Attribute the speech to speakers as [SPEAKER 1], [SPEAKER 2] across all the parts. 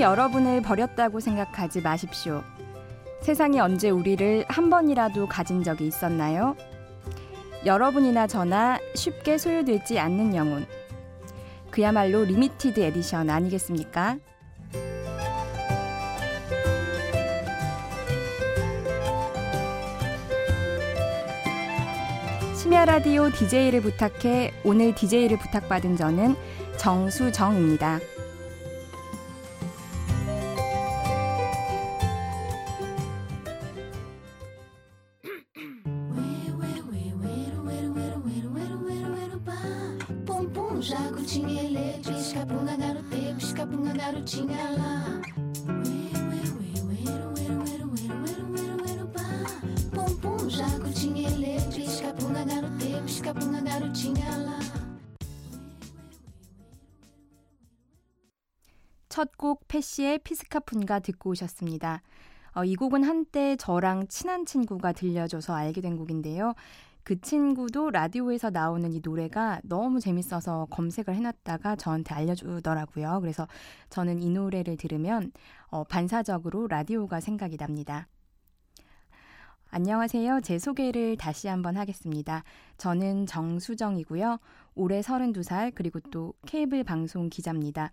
[SPEAKER 1] 여러분을 버렸다고 생각하지 마십시오. 세상이 언제 우리를 한 번이라도 가진 적이 있었나요? 여러분이나 저나 쉽게 소유되지 않는 영혼. 그야말로 limited edition 아니겠습니까? 심야 라디오 DJ를 부탁해 오늘 DJ를 부탁받은 저는 정수정입니다. 첫 곡 패시의 피스카푼가 듣고 오셨습니다. 어, 이 곡은 한때 저랑 친한 친구가 들려줘서 알게 된 곡인데요. 그 친구도 라디오에서 나오는 이 노래가 너무 재밌어서 검색을 해놨다가 저한테 알려주더라고요. 그래서 저는 이 노래를 들으면 어, 반사적으로 라디오가 생각이 납니다. 안녕하세요. 제 소개를 다시 한번 하겠습니다. 저는 정수정이고요. 올해 32살 그리고 또 케이블 방송 기자입니다.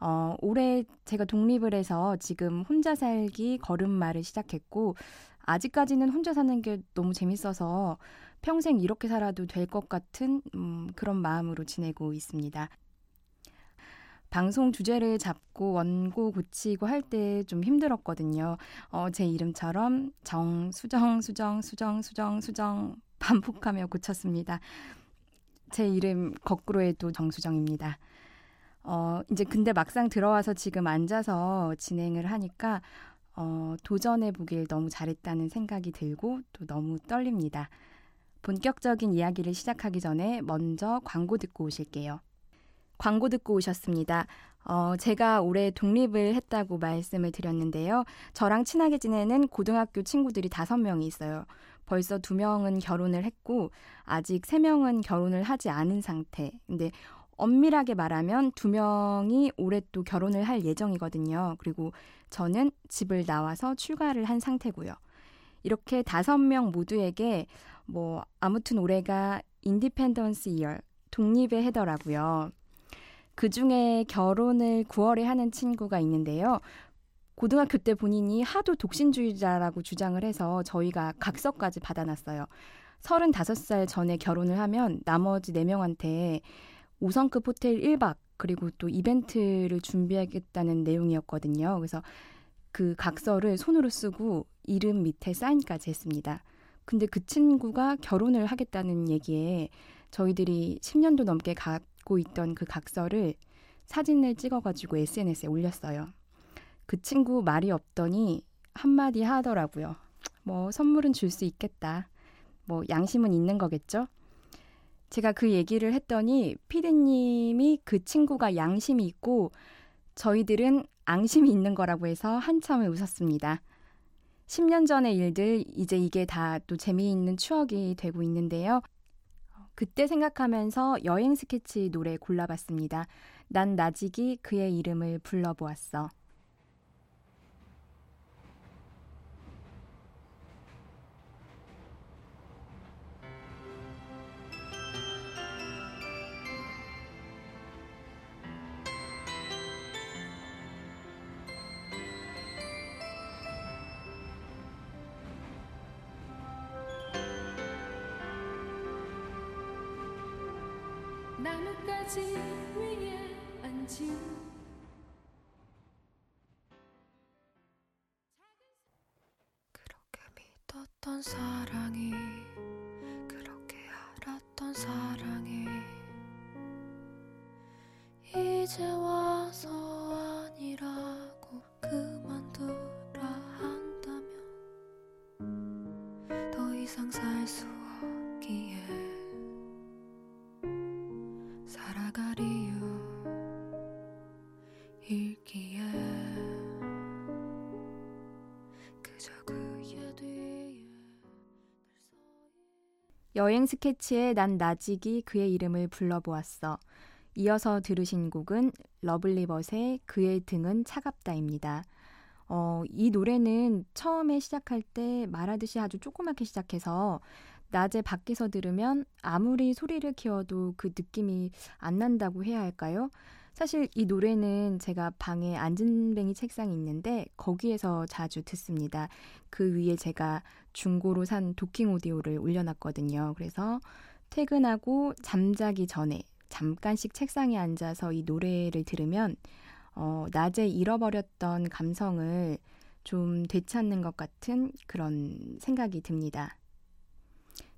[SPEAKER 1] 어, 올해 제가 독립을 해서 지금 혼자 살기 걸음마를 시작했고, 아직까지는 혼자 사는 게 너무 재밌어서 평생 이렇게 살아도 될 것 같은 음, 그런 마음으로 지내고 있습니다. 방송 주제를 잡고 원고 고치고 할 때 좀 힘들었거든요. 어, 제 이름처럼 정, 수정, 수정, 수정, 수정, 수정 반복하며 고쳤습니다. 제 이름 거꾸로 해도 정수정입니다. 어, 이제 근데 막상 들어와서 지금 앉아서 진행을 하니까 어, 도전해 보길 너무 잘했다는 생각이 들고 또 너무 떨립니다. 본격적인 이야기를 시작하기 전에 먼저 광고 듣고 오실게요. 광고 듣고 오셨습니다. 어, 제가 올해 독립을 했다고 말씀을 드렸는데요. 저랑 친하게 지내는 고등학교 친구들이 다섯 명이 있어요. 벌써 두 명은 결혼을 했고, 아직 세 명은 결혼을 하지 않은 상태. 근데 엄밀하게 말하면 두 명이 올해 또 결혼을 할 예정이거든요. 그리고 저는 집을 나와서 출가를 한 상태고요. 이렇게 다섯 명 모두에게 뭐 아무튼 올해가 independence year 독립의 해더라고요. 그 중에 결혼을 9월에 하는 친구가 있는데요. 고등학교 때 본인이 하도 독신주의자라고 주장을 해서 저희가 각서까지 받아놨어요. 35살 전에 결혼을 하면 나머지 4명한테 5성급 호텔 1박 그리고 또 이벤트를 준비하겠다는 내용이었거든요. 그래서 그 각서를 손으로 쓰고 이름 밑에 사인까지 했습니다. 근데 그 친구가 결혼을 하겠다는 얘기에 저희들이 10년도 넘게 갖고 있던 그 각서를 사진을 찍어가지고 SNS에 올렸어요. 그 친구 말이 없더니 한마디 하더라고요. 뭐 선물은 줄 수 있겠다. 뭐 양심은 있는 거겠죠? 제가 그 얘기를 했더니 피디님이 그 친구가 양심이 있고 저희들은 앙심이 있는 거라고 해서 한참을 웃었습니다. 10년 전의 일들, 이제 이게 다 또 재미있는 추억이 되고 있는데요. 그때 생각하면서 여행 스케치 노래 골라봤습니다. 난 나직이 그의 이름을 불러보았어. 나뭇가지 위에 앉 여행 스케치에 난 나직이 그의 이름을 불러보았어. 이어서 들으신 곡은 러블리벗의 그의 등은 차갑다입니다. 어, 이 노래는 처음에 시작할 때 말하듯이 아주 조그맣게 시작해서 낮에 밖에서 들으면 아무리 소리를 키워도 그 느낌이 안 난다고 해야 할까요? 사실 이 노래는 제가 방에 안진뱅이 책상이 있는데 거기에서 자주 듣습니다. 그 위에 제가 중고로 산 도킹 오디오를 올려놨거든요. 그래서 퇴근하고 잠자기 전에 잠깐씩 책상에 앉아서 이 노래를 들으면 어, 낮에 잃어버렸던 감성을 좀 되찾는 것 같은 그런 생각이 듭니다.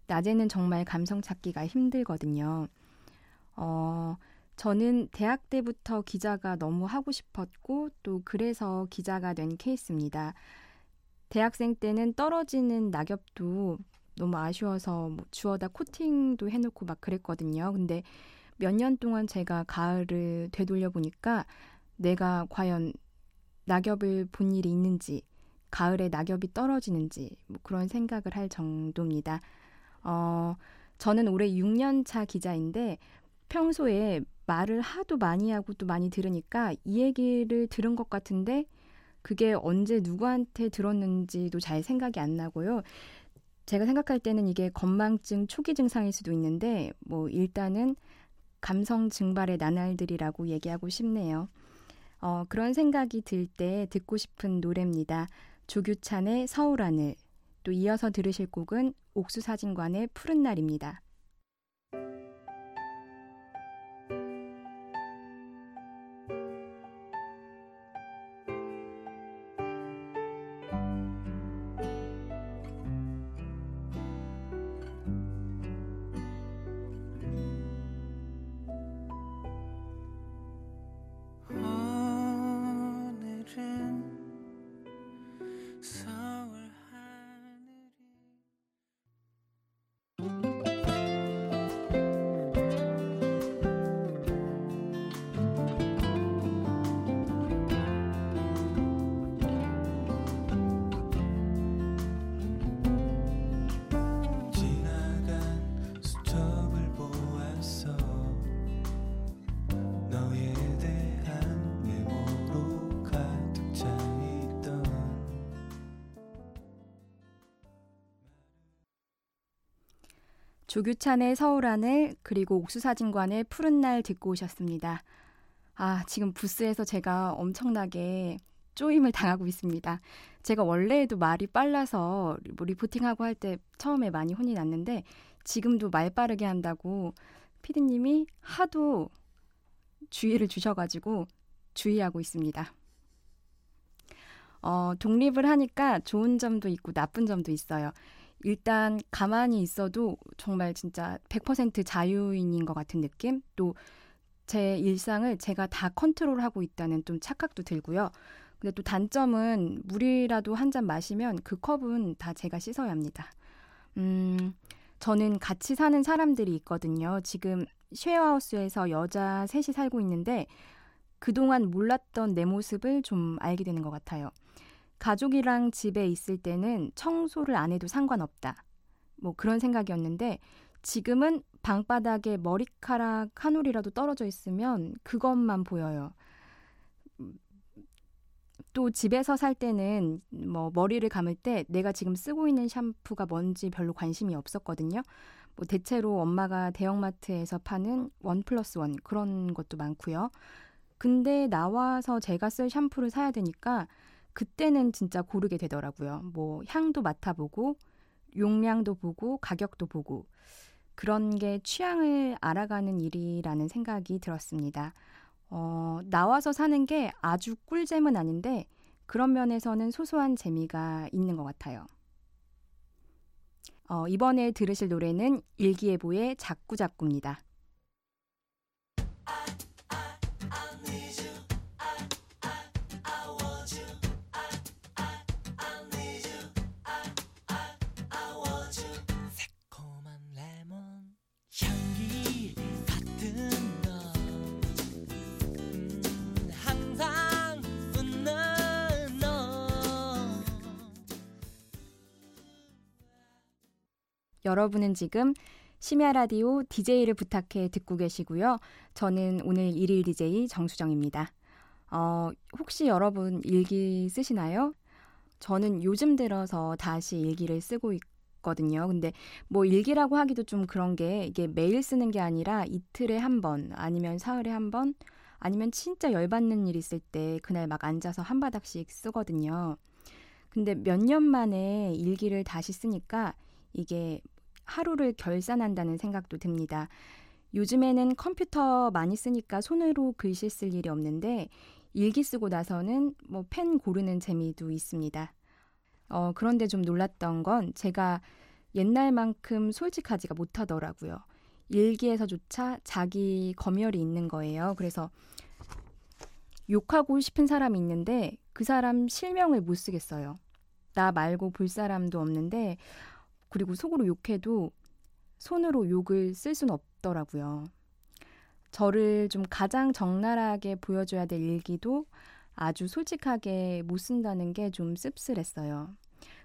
[SPEAKER 1] 낮에는 정말 감성 찾기가 힘들거든요. 어, 저는 대학 때부터 기자가 너무 하고 싶었고 또 그래서 기자가 된 케이스입니다. 대학생 때는 떨어지는 낙엽도 너무 아쉬워서 뭐 주워다 코팅도 해놓고 막 그랬거든요. 근데 몇 년 동안 제가 가을을 되돌려 보니까 내가 과연 낙엽을 본 일이 있는지, 가을에 낙엽이 떨어지는지 뭐 그런 생각을 할 정도입니다. 어, 저는 올해 6년 차 기자인데 평소에 말을 하도 많이 하고 또 많이 들으니까 이 얘기를 들은 것 같은데 그게 언제 누구한테 들었는지도 잘 생각이 안 나고요. 제가 생각할 때는 이게 건망증 초기 증상일 수도 있는데 뭐 일단은 감성 증발의 나날들이라고 얘기하고 싶네요. 어, 그런 생각이 들 때 듣고 싶은 노래입니다. 조규찬의 서울하늘 또 이어서 들으실 곡은 옥수사진관의 푸른 날입니다. 조규찬의 서울 하늘 그리고 옥수사진관의 푸른 날 듣고 오셨습니다. 아, 지금 부스에서 제가 엄청나게 쪼임을 당하고 있습니다. 제가 원래도 말이 빨라서 뭐 리포팅하고 할 때 처음에 많이 혼이 났는데 지금도 말 빠르게 한다고 피디님이 하도 주의를 주셔가지고 주의하고 있습니다. 어, 독립을 하니까 좋은 점도 있고 나쁜 점도 있어요. 일단 가만히 있어도 정말 진짜 100% 자유인인 것 같은 느낌? 또 제 일상을 제가 다 컨트롤하고 있다는 좀 착각도 들고요. 근데 또 단점은 물이라도 한 잔 마시면 그 컵은 다 제가 씻어야 합니다. 음, 저는 같이 사는 사람들이 있거든요. 지금 쉐어하우스에서 여자 셋이 살고 있는데 그동안 몰랐던 내 모습을 좀 알게 되는 것 같아요. 가족이랑 집에 있을 때는 청소를 안 해도 상관없다. 뭐 그런 생각이었는데 지금은 방바닥에 머리카락 한 올이라도 떨어져 있으면 그것만 보여요. 또 집에서 살 때는 뭐 머리를 감을 때 내가 지금 쓰고 있는 샴푸가 뭔지 별로 관심이 없었거든요. 뭐 대체로 엄마가 대형마트에서 파는 원 플러스 원 그런 것도 많고요. 근데 나와서 제가 쓸 샴푸를 사야 되니까 그때는 진짜 고르게 되더라고요. 뭐 향도 맡아보고 용량도 보고 가격도 보고 그런 게 취향을 알아가는 일이라는 생각이 들었습니다. 어, 나와서 사는 게 아주 꿀잼은 아닌데 그런 면에서는 소소한 재미가 있는 것 같아요. 어, 이번에 들으실 노래는 일기예보의 자꾸자꾸입니다. 여러분은 지금 심야 라디오 DJ를 부탁해 듣고 계시고요. 저는 오늘 일일 DJ 정수정입니다. 어, 혹시 여러분 일기 쓰시나요? 저는 요즘 들어서 다시 일기를 쓰고 있거든요. 근데 뭐 일기라고 하기도 좀 그런 게 이게 매일 쓰는 게 아니라 이틀에 한 번, 아니면 사흘에 한 번, 아니면 진짜 열받는 일 있을 때 그날 막 앉아서 한 바닥씩 쓰거든요. 근데 몇 년 만에 일기를 다시 쓰니까 이게 하루를 결산한다는 생각도 듭니다. 요즘에는 컴퓨터 많이 쓰니까 손으로 글씨 쓸 일이 없는데 일기 쓰고 나서는 뭐 펜 고르는 재미도 있습니다. 어, 그런데 좀 놀랐던 건 제가 옛날만큼 솔직하지가 못하더라고요. 일기에서조차 자기 검열이 있는 거예요. 그래서 욕하고 싶은 사람이 있는데 그 사람 실명을 못 쓰겠어요. 나 말고 볼 사람도 없는데 그리고 속으로 욕해도 손으로 욕을 쓸 수는 없더라고요. 저를 좀 가장 적나라하게 보여줘야 될 일기도 아주 솔직하게 못 쓴다는 게 좀 씁쓸했어요.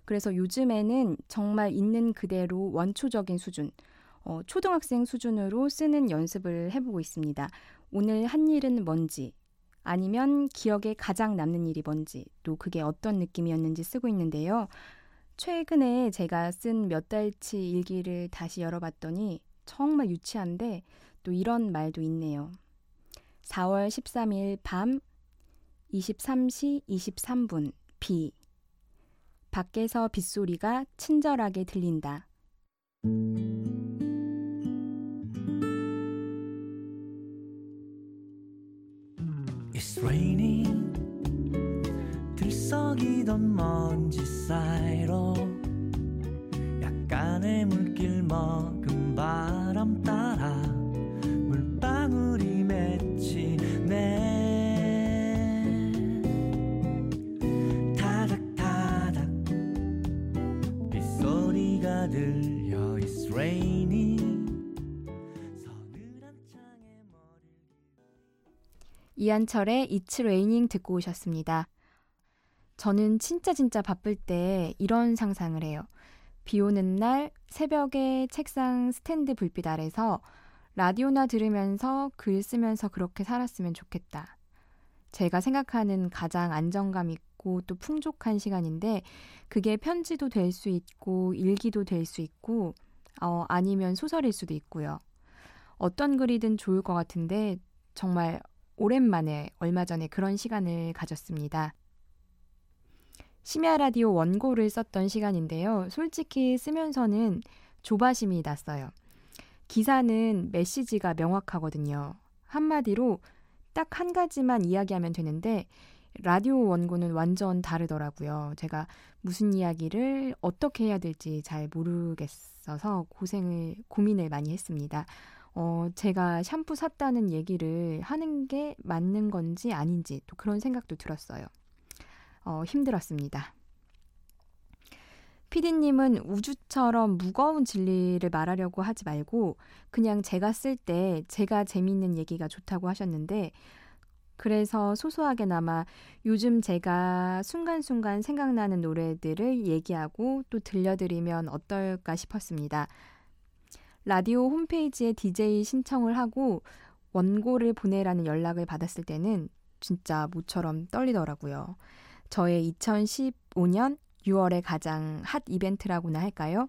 [SPEAKER 1] 그래서 요즘에는 정말 있는 그대로 원초적인 수준, 어, 초등학생 수준으로 쓰는 연습을 해보고 있습니다. 오늘 한 일은 뭔지, 아니면 기억에 가장 남는 일이 뭔지, 또 그게 어떤 느낌이었는지 쓰고 있는데요. 최근에 제가 쓴 몇 달치 일기를 다시 열어봤더니 정말 유치한데 또 이런 말도 있네요. 4월 13일 밤 23시 23분 비 밖에서 빗소리가 친절하게 들린다.
[SPEAKER 2] It's raining 들썩이던 먼지 사이로 약간의 물길 먹은 바람 따라 물방울이 맺히네 타닥타닥 빗소리가 들려 It's raining
[SPEAKER 1] 이한철의 It's Raining 듣고 오셨습니다. 저는 진짜 진짜 바쁠 때 이런 상상을 해요. 비 오는 날 새벽에 책상 스탠드 불빛 아래서 라디오나 들으면서 글 쓰면서 그렇게 살았으면 좋겠다. 제가 생각하는 가장 안정감 있고 또 풍족한 시간인데 그게 편지도 될 수 있고 일기도 될 수 있고 어, 아니면 소설일 수도 있고요. 어떤 글이든 좋을 것 같은데 정말 오랜만에 얼마 전에 그런 시간을 가졌습니다. 심야 라디오 원고를 썼던 시간인데요. 솔직히 쓰면서는 조바심이 났어요. 기사는 메시지가 명확하거든요. 한마디로 딱 한 가지만 이야기하면 되는데 라디오 원고는 완전 다르더라고요. 제가 무슨 이야기를 어떻게 해야 될지 잘 모르겠어서 고생을 고민을 많이 했습니다. 어, 제가 샴푸 샀다는 얘기를 하는 게 맞는 건지 아닌지 또 그런 생각도 들었어요. 어, 힘들었습니다. 피디님은 우주처럼 무거운 진리를 말하려고 하지 말고 그냥 제가 쓸 때 제가 재미있는 얘기가 좋다고 하셨는데 그래서 소소하게나마 요즘 제가 순간순간 생각나는 노래들을 얘기하고 또 들려드리면 어떨까 싶었습니다. 라디오 홈페이지에 DJ 신청을 하고 원고를 보내라는 연락을 받았을 때는 진짜 모처럼 떨리더라고요. 저의 2015년 6월의 가장 핫 이벤트라고나 할까요?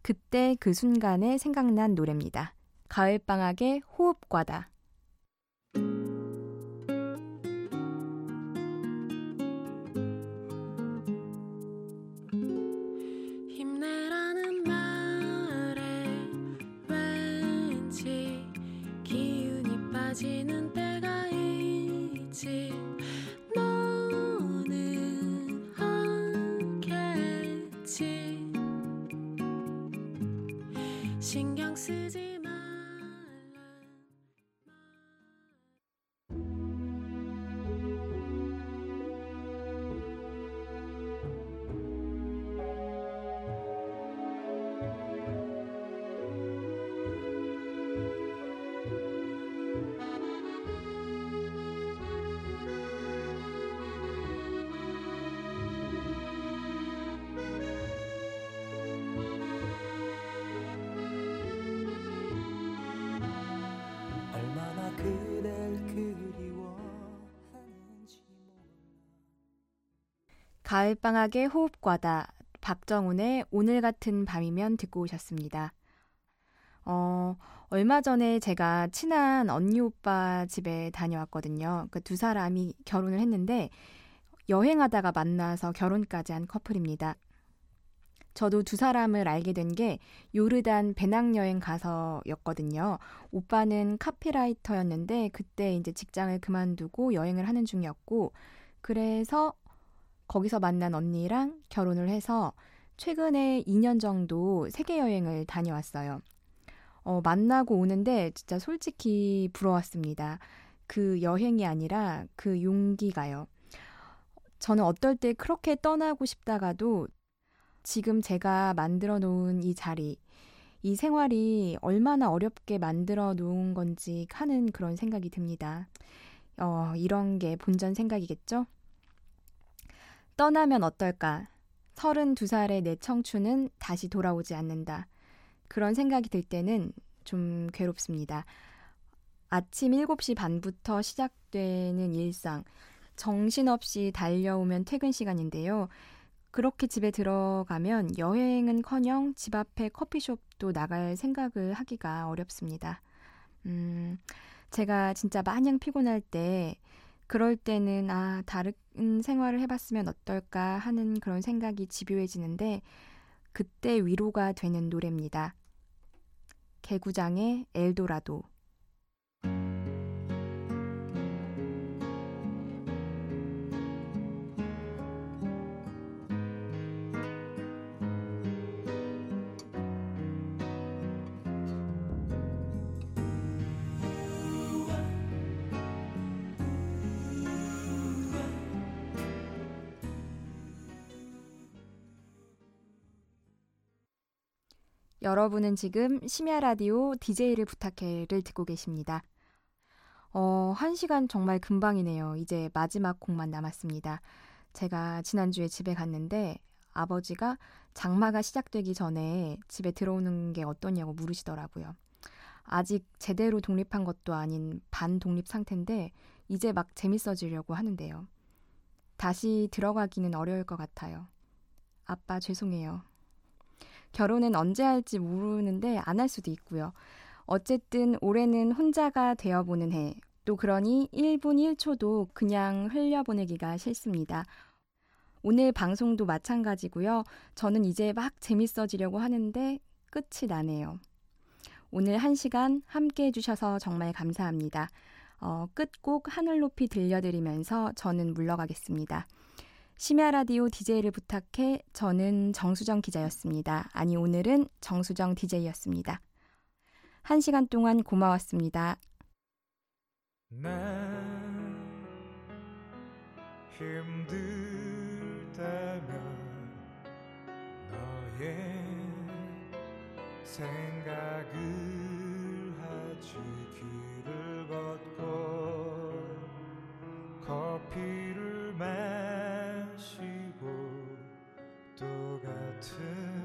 [SPEAKER 1] 그때 그 순간에 생각난 노래입니다. 가을방학의 호흡과다.
[SPEAKER 3] 빠지는 때 신경
[SPEAKER 1] 가을방학의 호흡과다 박정훈의 오늘 같은 밤이면 듣고 오셨습니다. 어, 얼마 전에 제가 친한 언니 오빠 집에 다녀왔거든요. 그 두 사람이 결혼을 했는데 여행하다가 만나서 결혼까지 한 커플입니다. 저도 두 사람을 알게 된 게 요르단 배낭여행 가서였거든요. 오빠는 카피라이터였는데 그때 이제 직장을 그만두고 여행을 하는 중이었고 그래서 거기서 만난 언니랑 결혼을 해서 최근에 2년 정도 세계 여행을 다녀왔어요. 어, 만나고 오는데 진짜 솔직히 부러웠습니다. 그 여행이 아니라 그 용기가요. 저는 어떨 때 그렇게 떠나고 싶다가도 지금 제가 만들어 놓은 이 자리, 이 생활이 얼마나 어렵게 만들어 놓은 건지 하는 그런 생각이 듭니다. 어, 이런 게 본전 생각이겠죠? 떠나면 어떨까? 32살의 내 청춘은 다시 돌아오지 않는다. 그런 생각이 들 때는 좀 괴롭습니다. 아침 7시 반부터 시작되는 일상, 정신없이 달려오면 퇴근 시간인데요. 그렇게 집에 들어가면 여행은 커녕 집 앞에 커피숍도 나갈 생각을 하기가 어렵습니다. 음, 제가 진짜 마냥 피곤할 때, 그럴 때는, 아, 다 른 생활을 해봤으면 어떨까 하는 그런 생각이 집요해지는데, 그때 위로가 되는 노래입니다. 개구장의 엘도라도. 여러분은 지금 심야 라디오 DJ를 부탁해를 듣고 계십니다. 어, 한 시간 정말 금방이네요. 이제 마지막 곡만 남았습니다. 제가 지난주에 집에 갔는데 아버지가 장마가 시작되기 전에 집에 들어오는 게 어떠냐고 물으시더라고요. 아직 제대로 독립한 것도 아닌 반 독립 상태인데 이제 막 재밌어지려고 하는데요. 다시 들어가기는 어려울 것 같아요. 아빠 죄송해요. 결혼은 언제 할지 모르는데 안 할 수도 있고요. 어쨌든 올해는 혼자가 되어보는 해. 또 그러니 1분 1초도 그냥 흘려보내기가 싫습니다. 오늘 방송도 마찬가지고요. 저는 이제 막 재밌어지려고 하는데 끝이 나네요. 오늘 한 시간 함께 해주셔서 정말 감사합니다. 어, 끝곡 하늘 높이 들려드리면서 저는 물러가겠습니다. 심야 라디오 DJ를 부탁해 저는 정수정 기자였습니다. 아니 오늘은 정수정 DJ였습니다. 한 시간 동안 고마웠습니다.
[SPEAKER 2] 힘들다면 너의 생각을 하지 길을 걷고 커피를 마 to